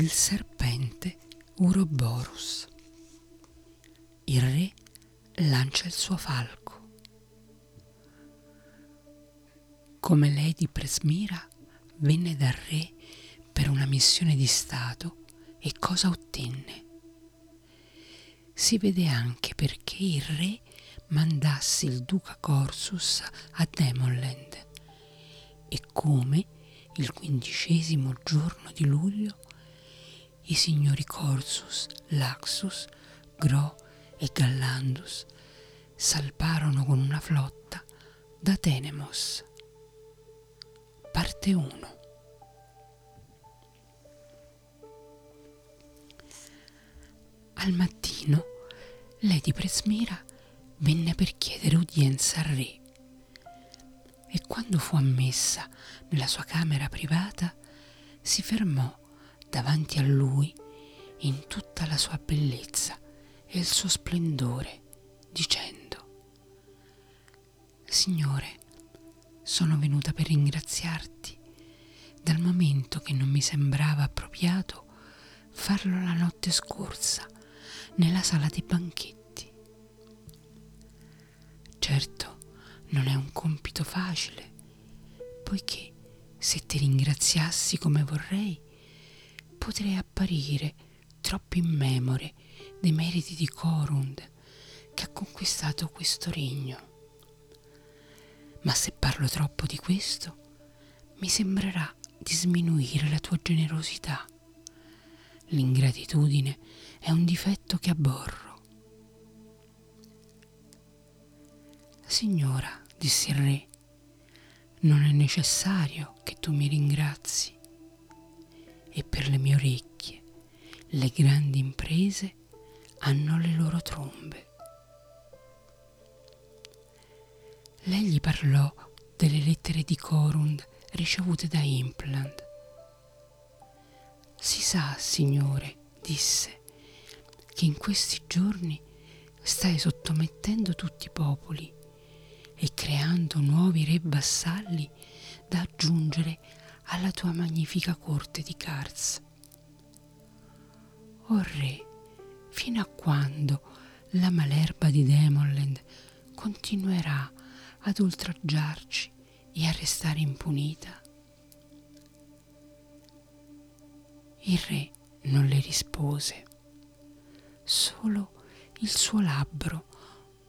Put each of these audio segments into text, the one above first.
il serpente Uroborus. Il re lancia il suo falco. Come Lady Presmira venne dal re per una missione di Stato e cosa ottenne. Si vede anche perché il re mandasse il duca Corsus a Demonland e come il quindicesimo giorno di luglio i signori Corsus, Laxus, Gro e Gallandus salparono con una flotta da Tenemos. Parte 1 Al mattino Lady Presmira venne per chiedere udienza al re e quando fu ammessa nella sua camera privata si fermò davanti a lui in tutta la sua bellezza e il suo splendore, dicendo Signore, sono venuta per ringraziarti dal momento che non mi sembrava appropriato farlo la notte scorsa nella sala dei banchetti. Certo, non è un compito facile, poiché se ti ringraziassi come vorrei, potrei apparire troppo immemore dei meriti di Corund che ha conquistato questo regno. Ma se parlo troppo di questo, mi sembrerà di sminuire la tua generosità. L'ingratitudine è un difetto che abborro. Signora, disse il re, non è necessario che tu mi ringrazi. E per le mie orecchie le grandi imprese hanno le loro trombe. Lei gli parlò delle lettere di Corund ricevute da Impland. Si sa, signore, disse, che in questi giorni stai sottomettendo tutti i popoli e creando nuovi re vassalli da aggiungere alla tua magnifica corte di Cars. O re, fino a quando la malerba di Demonland continuerà ad oltraggiarci e a restare impunita? Il re non le rispose, solo il suo labbro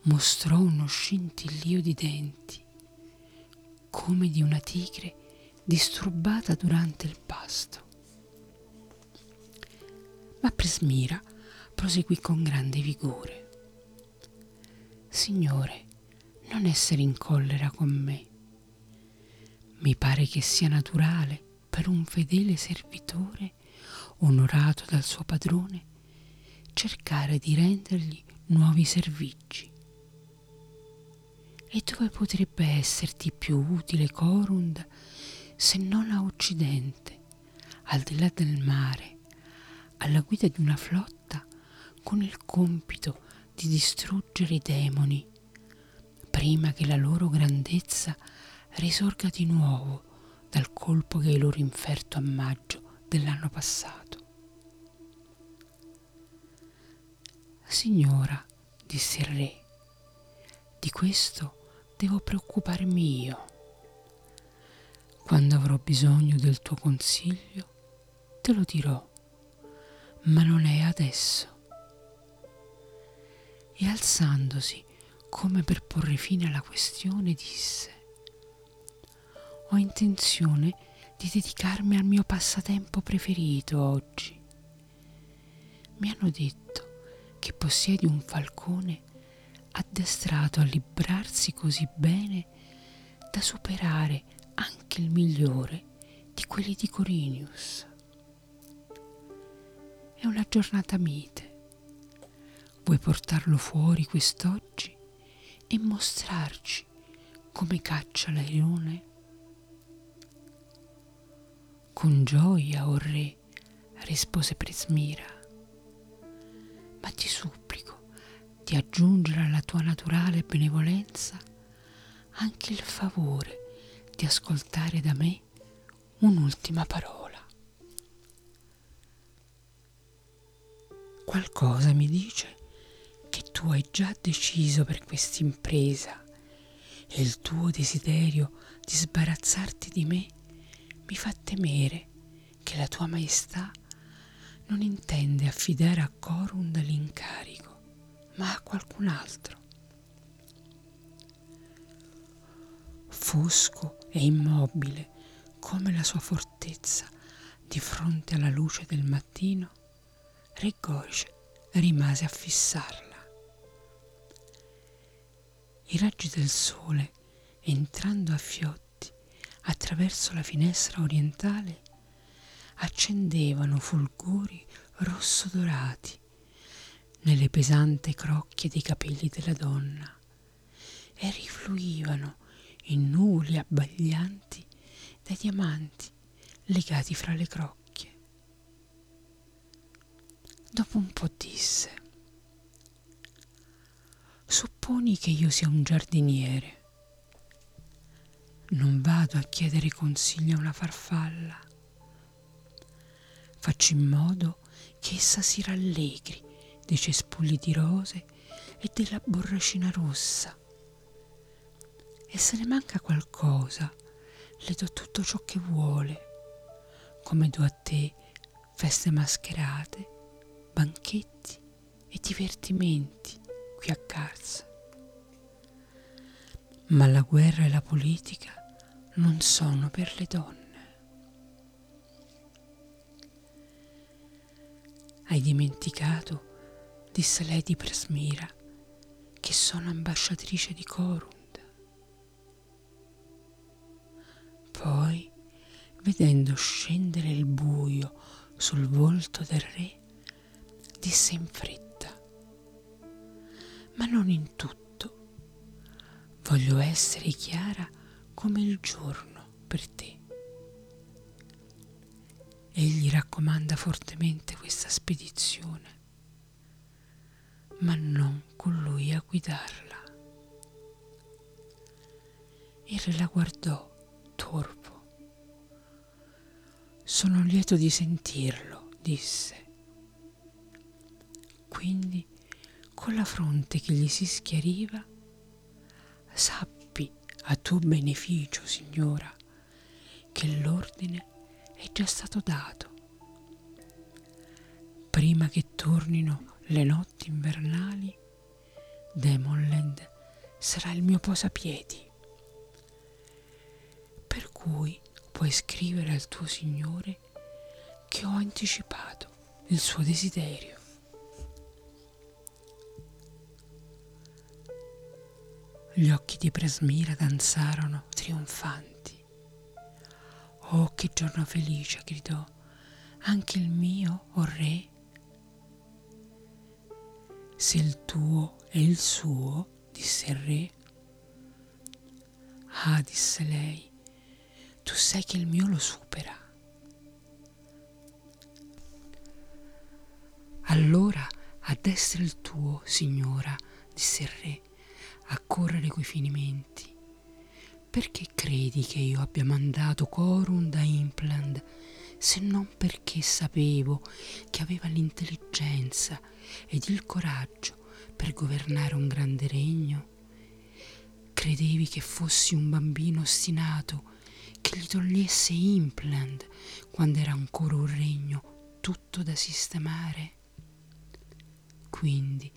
mostrò uno scintillio di denti, come di una tigre disturbata durante il pasto. Ma Presmira proseguì con grande vigore. Signore, non essere in collera con me. Mi pare che sia naturale per un fedele servitore, onorato dal suo padrone, cercare di rendergli nuovi servigi. E dove potrebbe esserti più utile Corund se non a Occidente, al di là del mare, alla guida di una flotta con il compito di distruggere i demoni, prima che la loro grandezza risorga di nuovo dal colpo che hai loro inferto a maggio dell'anno passato. Signora, disse il re, di questo devo preoccuparmi io. Quando avrò bisogno del tuo consiglio, te lo dirò, ma non è adesso. E alzandosi come per porre fine alla questione, disse, ho intenzione di dedicarmi al mio passatempo preferito oggi. Mi hanno detto che possiedi un falcone addestrato a librarsi così bene da superare anche il migliore di quelli di Corinius. È una giornata mite. Vuoi portarlo fuori quest'oggi e mostrarci come caccia l'airone? Con gioia, o oh re, rispose Presmira, ma ti supplico di aggiungere alla tua naturale benevolenza anche il favore di ascoltare da me un'ultima parola. qualcosa mi dice che tu hai già deciso per questa impresa e il tuo desiderio di sbarazzarti di me mi fa temere che la tua maestà non intende affidare a Corund l'incarico, ma a qualcun altro. Fosco e immobile come la sua fortezza di fronte alla luce del mattino, Re Gorge rimase a fissarla. I raggi del sole, entrando a fiotti attraverso la finestra orientale, accendevano fulgori rosso dorati nelle pesanti crocchie dei capelli della donna e rifluivano in nuvoli abbaglianti dai diamanti legati fra le crocchie. Dopo un po' disse, supponi che io sia un giardiniere. Non vado a chiedere consiglio a una farfalla Faccio in modo che essa si rallegri dei cespugli di rose e della borracina rossa. E se ne manca qualcosa, le do tutto ciò che vuole, come do a te feste mascherate, banchetti e divertimenti qui a Carsa. Ma la guerra e la politica non sono per le donne. Hai dimenticato, disse Lady Presmira, che sono ambasciatrice di Corund. Poi, vedendo scendere il buio sul volto del re, disse in fretta, ma non in tutto. Voglio essere chiara come il giorno per te. Egli raccomanda fortemente questa spedizione, ma non con lui a guidarla. Il re la guardò torvo. Sono lieto di sentirlo, disse. Quindi, con la fronte che gli si schiariva, sappi a tuo beneficio, signora, che l'ordine è già stato dato. Prima che tornino le notti invernali, Demonland sarà il mio posapiedi. Cui puoi scrivere al tuo Signore che ho anticipato il suo desiderio. Gli occhi di Presmira danzarono trionfanti. Oh, che giorno felice, gridò. Anche il mio, o oh re? Se il tuo è il suo, disse il re. Ah, disse lei, sai che il mio lo supera. Allora a destra il tuo, signora, disse il re, a correre coi finimenti perché credi che io abbia mandato Corun da Impland se non perché sapevo che aveva l'intelligenza ed il coraggio per governare un grande regno? Credevi che fossi un bambino ostinato che gli togliesse Impland quando era ancora un regno tutto da sistemare? Quindi,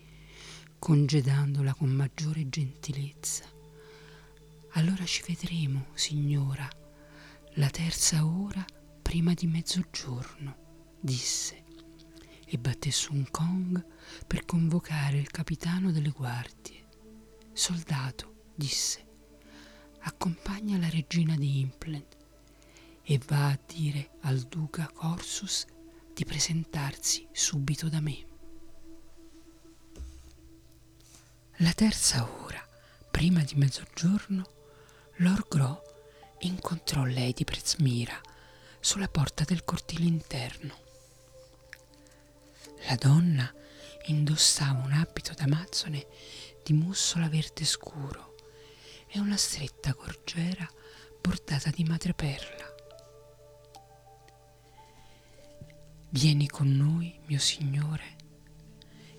congedandola con maggiore gentilezza, allora ci vedremo, signora, la terza ora prima di mezzogiorno, disse, e batté su un gong per convocare il capitano delle guardie. Soldato, disse, accompagna la regina di Impland e va a dire al duca Corsus di presentarsi subito da me. La terza ora, prima di mezzogiorno, Lord Gro incontrò Lady Presmira sulla porta del cortile interno. La donna indossava un abito d'amazzone di mussola verde scuro e una stretta gorgiera bordata di madreperla. Vieni con noi, mio signore,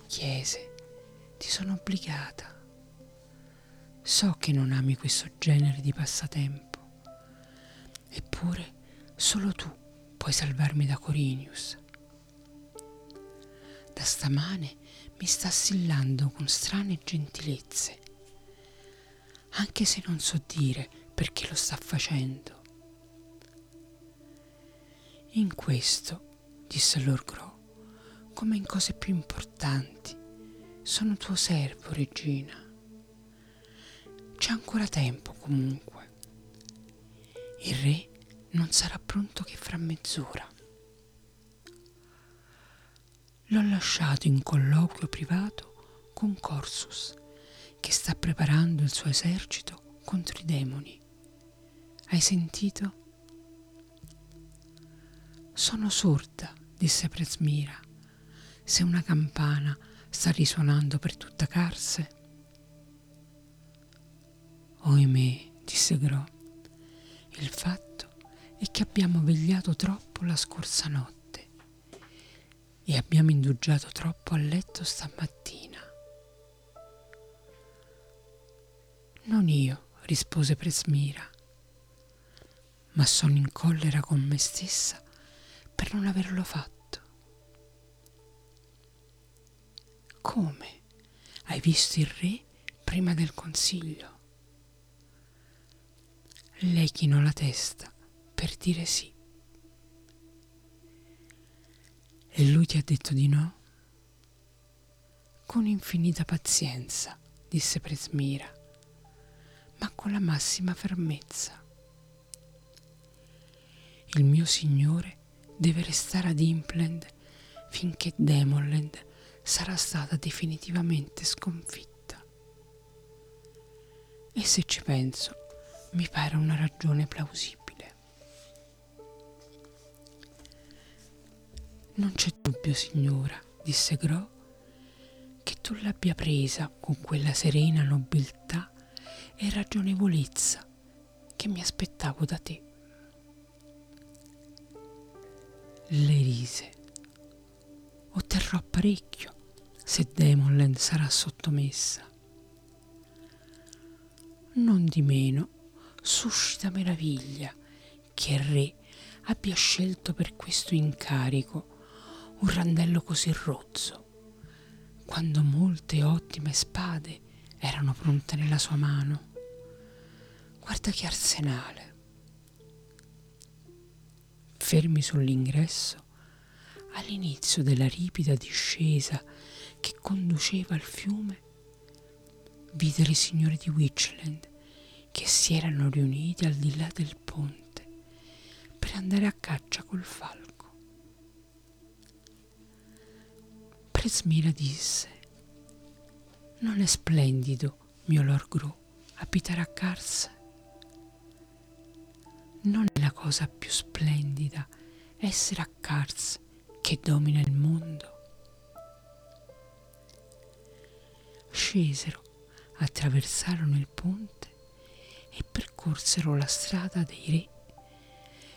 chiese, ti sono obbligata. So che non ami questo genere di passatempo, eppure solo tu puoi salvarmi da Corinius. Da stamane mi sta assillando con strane gentilezze, anche se non so dire perché lo sta facendo. In questo, disse Lord Grow, come in cose più importanti, sono tuo servo, regina. C'è ancora tempo comunque. Il re non sarà pronto che fra mezz'ora. L'ho lasciato in colloquio privato con Corsus, che sta preparando il suo esercito contro i demoni. Hai sentito? Sono sorda, disse Presmira. Se una campana sta risuonando per tutta Carse. Oimè, disse Gro, il fatto è che abbiamo vegliato troppo la scorsa notte e abbiamo indugiato troppo a letto stamattina. Non io, rispose Presmira, ma sono in collera con me stessa per non averlo fatto. Come? Hai visto il re prima del consiglio? Lei chinò la testa per dire sì. E lui ti ha detto di no? Con infinita pazienza, disse Presmira, ma con la massima fermezza. Il mio signore deve restare ad Impland finché Demonland sarà stata definitivamente sconfitta. E se ci penso, mi pare una ragione plausibile. Non c'è dubbio, signora, disse Gro, che tu l'abbia presa con quella serena nobiltà e ragionevolezza che mi aspettavo da te. Le rise. Otterrò parecchio se Demonland sarà sottomessa. Non di meno suscita meraviglia che il re abbia scelto per questo incarico un randello così rozzo, quando molte ottime spade erano pronte nella sua mano. Guarda che arsenale. Fermi sull'ingresso, all'inizio della ripida discesa che conduceva al fiume, videro i signori di Witchland che si erano riuniti al di là del ponte per andare a caccia col falco. Presmira disse, non è splendido, mio Lord Gru, abitare a Cars? Non è la cosa più splendida essere a Cars che domina il mondo? Scesero, attraversarono il ponte e percorsero la strada dei re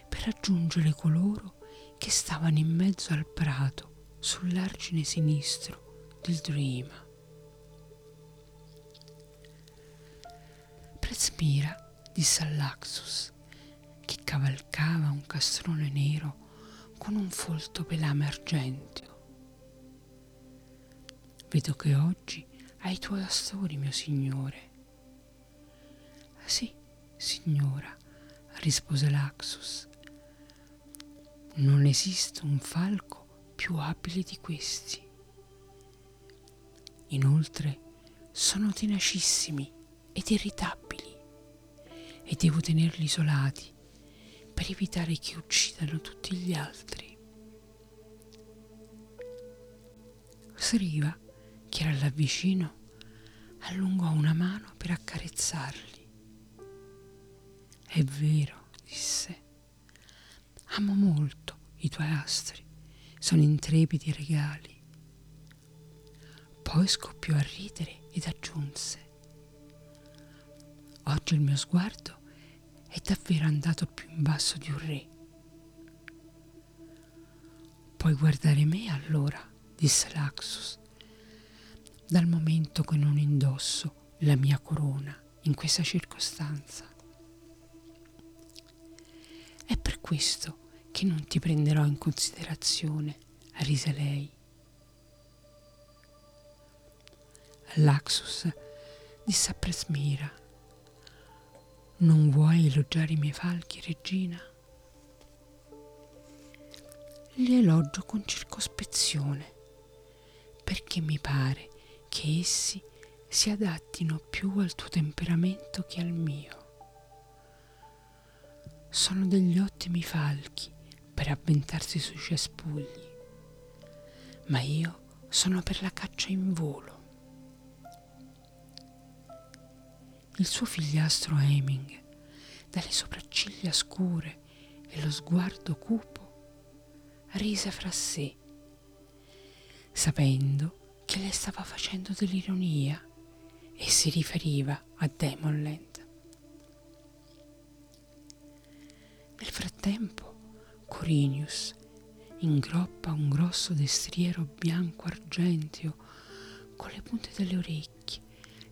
per raggiungere coloro che stavano in mezzo al prato sull'argine sinistro del Dream. Presmira disse all'Axus che cavalcava un castrone nero con un folto pelame argenteo. Vedo che oggi hai i tuoi astori, mio signore. Sì, signora, rispose l'Axus. Non esiste un falco più abili di questi. Inoltre sono tenacissimi ed irritabili e devo tenerli isolati per evitare che uccidano tutti gli altri. Sriva, che era là vicino, allungò una mano per accarezzarli. È vero, disse, amo molto i tuoi astri sono intrepidi regali. Poi scoppiò a ridere ed aggiunse, oggi il mio sguardo è davvero andato più in basso di un re. Puoi guardare me allora, disse Laxus, dal momento che non indosso la mia corona in questa circostanza. È per questo che non ti prenderò in considerazione, rise lei. Laxus disse a Presmira, non vuoi elogiare i miei falchi, regina? Li elogio con circospezione, perché mi pare che essi si adattino più al tuo temperamento che al mio. Sono degli ottimi falchi per avventarsi sui cespugli, ma io sono per la caccia in volo. Il suo figliastro Heming, dalle sopracciglia scure e lo sguardo cupo, rise fra sé, sapendo che le stava facendo dell'ironia e si riferiva a Demonland. Nel frattempo, Corinius ingroppa un grosso destriero bianco argenteo con le punte delle orecchie,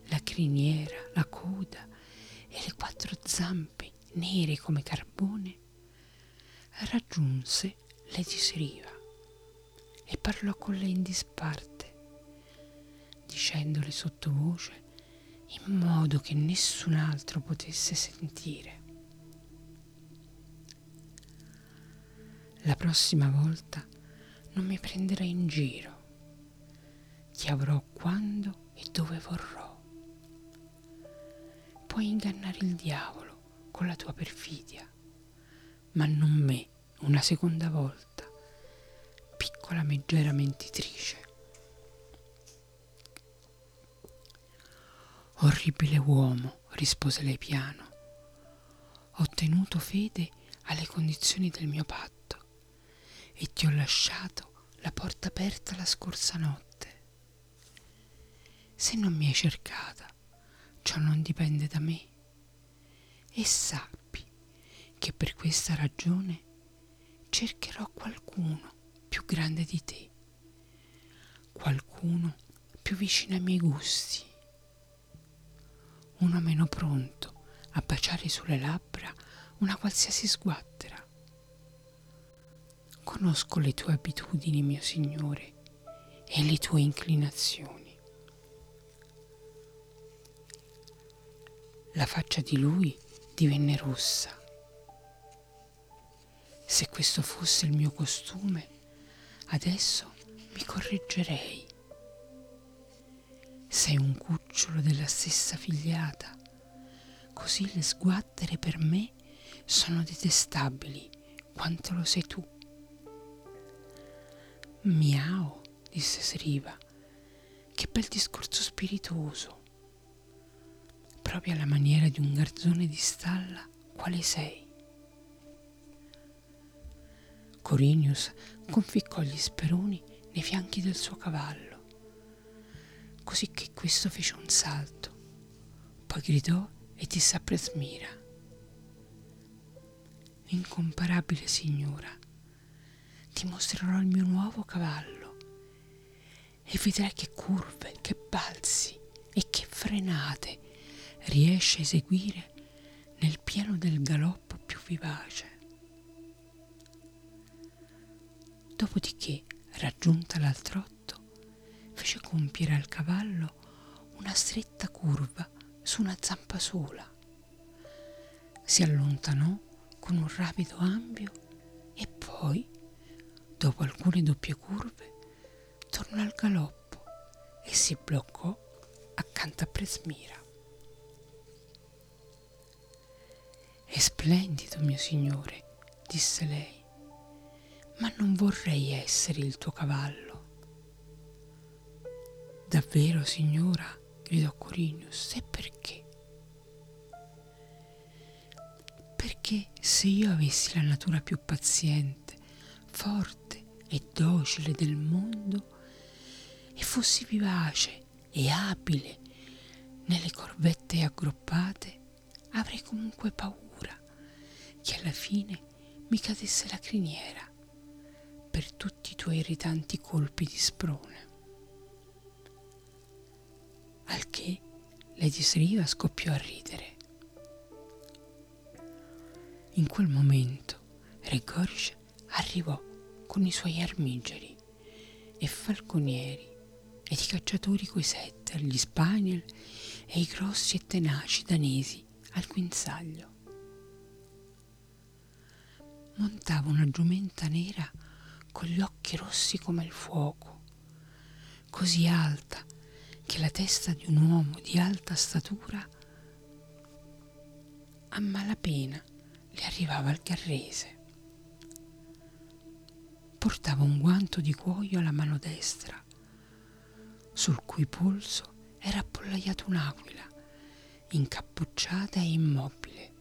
la criniera, la coda e le quattro zampe nere come carbone, raggiunse Lady Seriva e parlò con lei in disparte, dicendole sottovoce in modo che nessun altro potesse sentire. La prossima volta non mi prenderai in giro. Ti avrò quando e dove vorrò. Puoi ingannare il diavolo con la tua perfidia, ma non me una seconda volta, piccola meggera mentitrice. Orribile uomo, rispose lei piano, ho tenuto fede alle condizioni del mio patto e ti ho lasciato la porta aperta la scorsa notte. Se non mi hai cercata, ciò non dipende da me. E sappi che per questa ragione cercherò qualcuno più grande di te, qualcuno più vicino ai miei gusti uno meno pronto a baciare sulle labbra una qualsiasi sguattera. Conosco le tue abitudini, mio Signore, e le tue inclinazioni. La faccia di lui divenne rossa. Se questo fosse il mio costume, adesso mi correggerei sei un cucciolo della stessa figliata. Così le sguattere per me sono detestabili quanto lo sei tu. Miao, disse Seriva, che bel discorso spiritoso, proprio alla maniera di un garzone di stalla quale sei. Corinius conficcò gli speroni nei fianchi del suo cavallo così che questo fece un salto. Poi gridò e disse a Presmira, Incomparabile signora, ti mostrerò il mio nuovo cavallo e vedrai che curve, che balzi e che frenate riesce a eseguire nel pieno del galoppo più vivace. Dopodiché, raggiunta l'altrotto, fece compiere al cavallo una stretta curva su una zampa sola. Si allontanò con un rapido ambio e poi, dopo alcune doppie curve, tornò al galoppo e si bloccò accanto a Presmira. È splendido, mio signore, disse lei, ma non vorrei essere il tuo cavallo. Davvero, signora? gridò Corinius. E perché? Perché se io avessi la natura più paziente, forte e docile del mondo, e fossi vivace e abile nelle corvette aggruppate, avrei comunque paura che alla fine mi cadesse la criniera per tutti i tuoi irritanti colpi di sprone. Lady Sriva scoppiò a ridere. In quel momento Re Gorish arrivò con i suoi armigeri e falconieri ed i cacciatori coi setter, gli spaniel e i grossi e tenaci danesi al guinzaglio. Montava una giumenta nera con gli occhi rossi come il fuoco, così alta che la testa di un uomo di alta statura a malapena le arrivava al garrese. Portava un guanto di cuoio alla mano destra, sul cui polso era appollaiata un'aquila, incappucciata e immobile,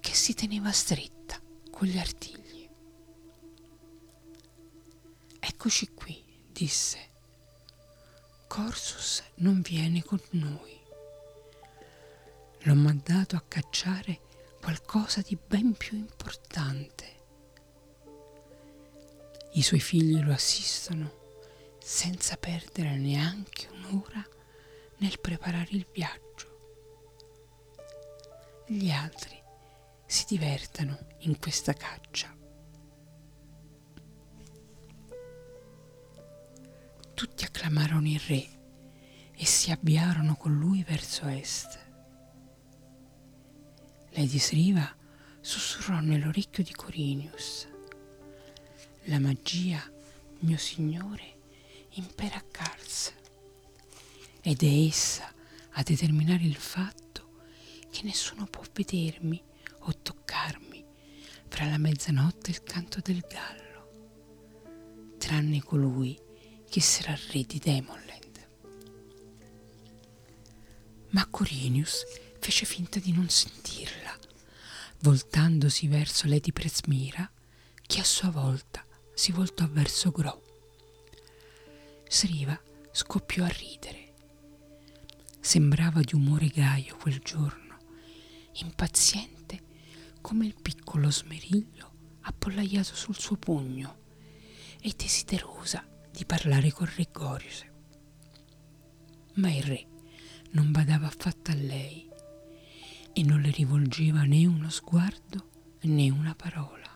che si teneva stretta con gli artigli. Eccoci qui, disse. Corsus non viene con noi. L'ho mandato a cacciare qualcosa di ben più importante. I suoi figli lo assistono senza perdere neanche un'ora nel preparare il viaggio. Gli altri si divertano in questa caccia. Tutti acclamarono il re e si avviarono con lui verso est. Lady Sriva sussurrò nell'orecchio di Corinius. La magia, mio signore, impera a Kars ed è essa a determinare il fatto che nessuno può vedermi o toccarmi fra la mezzanotte e il canto del gallo, tranne colui che sarà re di Demonland. Ma Corinius fece finta di non sentirla, voltandosi verso Lady Presmira, che a sua volta si voltò verso Gro. Sriva scoppiò a ridere. Sembrava di umore gaio quel giorno, impaziente come il piccolo smeriglio appollaiato sul suo pugno e desiderosa di parlare con Re Gorius. Ma il re non badava affatto a lei e non le rivolgeva né uno sguardo né una parola.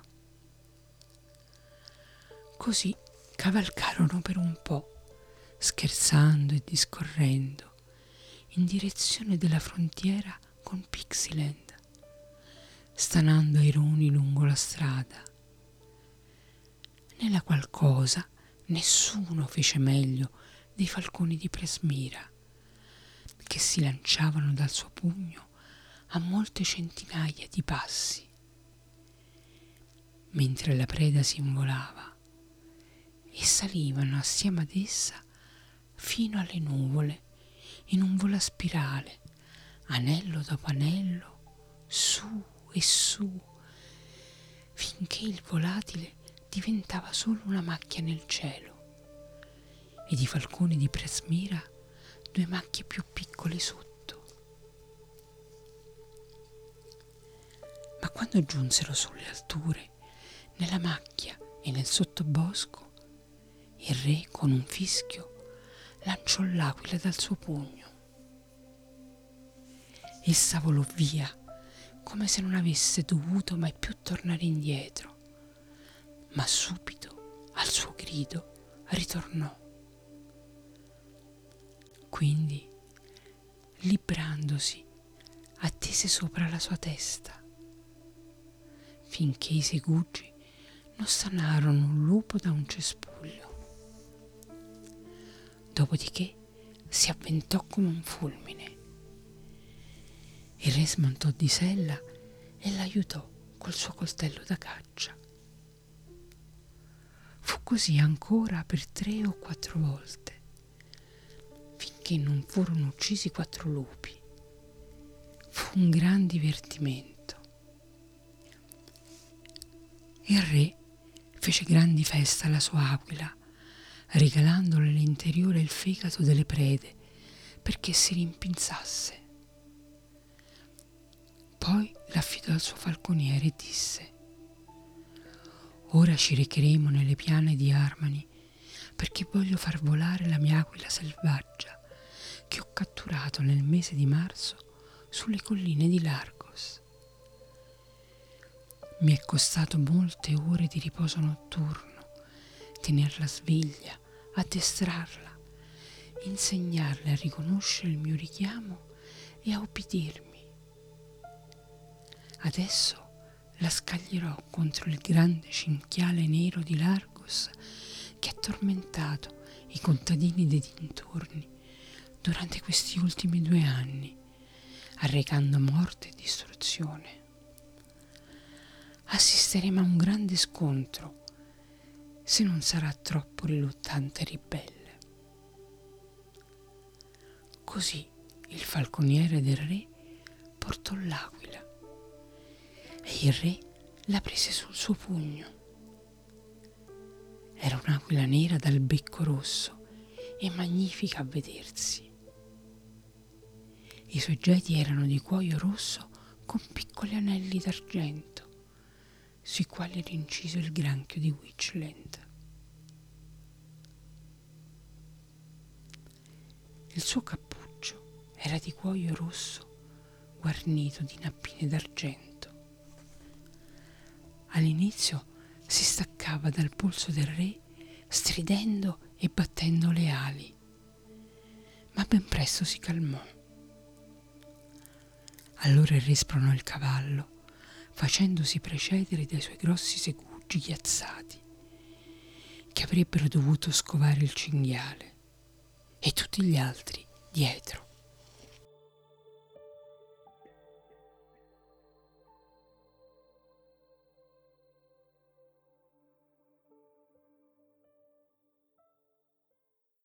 Così cavalcarono per un po', scherzando e discorrendo, in direzione della frontiera con Pixiland, stanando ai roni lungo la strada, nella qual cosa nessuno fece meglio dei falconi di Presmira, che si lanciavano dal suo pugno a molte centinaia di passi, mentre la preda si involava e salivano assieme ad essa fino alle nuvole in un volo a spirale, anello dopo anello, su e su, finché il volatile diventava solo una macchia nel cielo ed i falconi di Presmira due macchie più piccole sotto. Ma quando giunsero sulle alture, nella macchia e nel sottobosco, il re con un fischio lanciò l'aquila dal suo pugno. Essa volò via come se non avesse dovuto mai più tornare indietro, ma subito al suo grido ritornò. Quindi, librandosi, attese sopra la sua testa, finché i segugi non sanarono un lupo da un cespuglio. Dopodiché si avventò come un fulmine. Il re smontò di sella e l'aiutò col suo coltello da caccia. Fu così ancora per tre o quattro volte, finché non furono uccisi quattro lupi. Fu un gran divertimento. Il re fece grandi feste alla sua aquila regalandole l'interiore e il fegato delle prede perché si rimpinzasse. Poi l'affidò al suo falconiere e disse, Ora ci recheremo nelle piane di Armani perché voglio far volare la mia aquila selvaggia che ho catturato nel mese di marzo sulle colline di Largos. Mi è costato molte ore di riposo notturno, tenerla sveglia, addestrarla, insegnarle a riconoscere il mio richiamo e a ubbidirmi. Adesso la scaglierò contro il grande cinchiale nero di Largos che ha tormentato i contadini dei dintorni durante questi ultimi due anni, arrecando morte e distruzione assisteremo a un grande scontro se non sarà troppo riluttante e ribelle. Così il falconiere del re portò l'aquila e il re la prese sul suo pugno. Era un'aquila nera dal becco rosso e magnifica a vedersi. I suoi geti erano di cuoio rosso con piccoli anelli d'argento sui quali era inciso il granchio di Witchland. Il suo cappuccio era di cuoio rosso guarnito di nappine d'argento. All'inizio si staccava dal polso del re stridendo e battendo le ali, ma ben presto si calmò. Allora il re spronò il cavallo facendosi precedere dai suoi grossi segugi ghiazzati, che avrebbero dovuto scovare il cinghiale, e tutti gli altri dietro.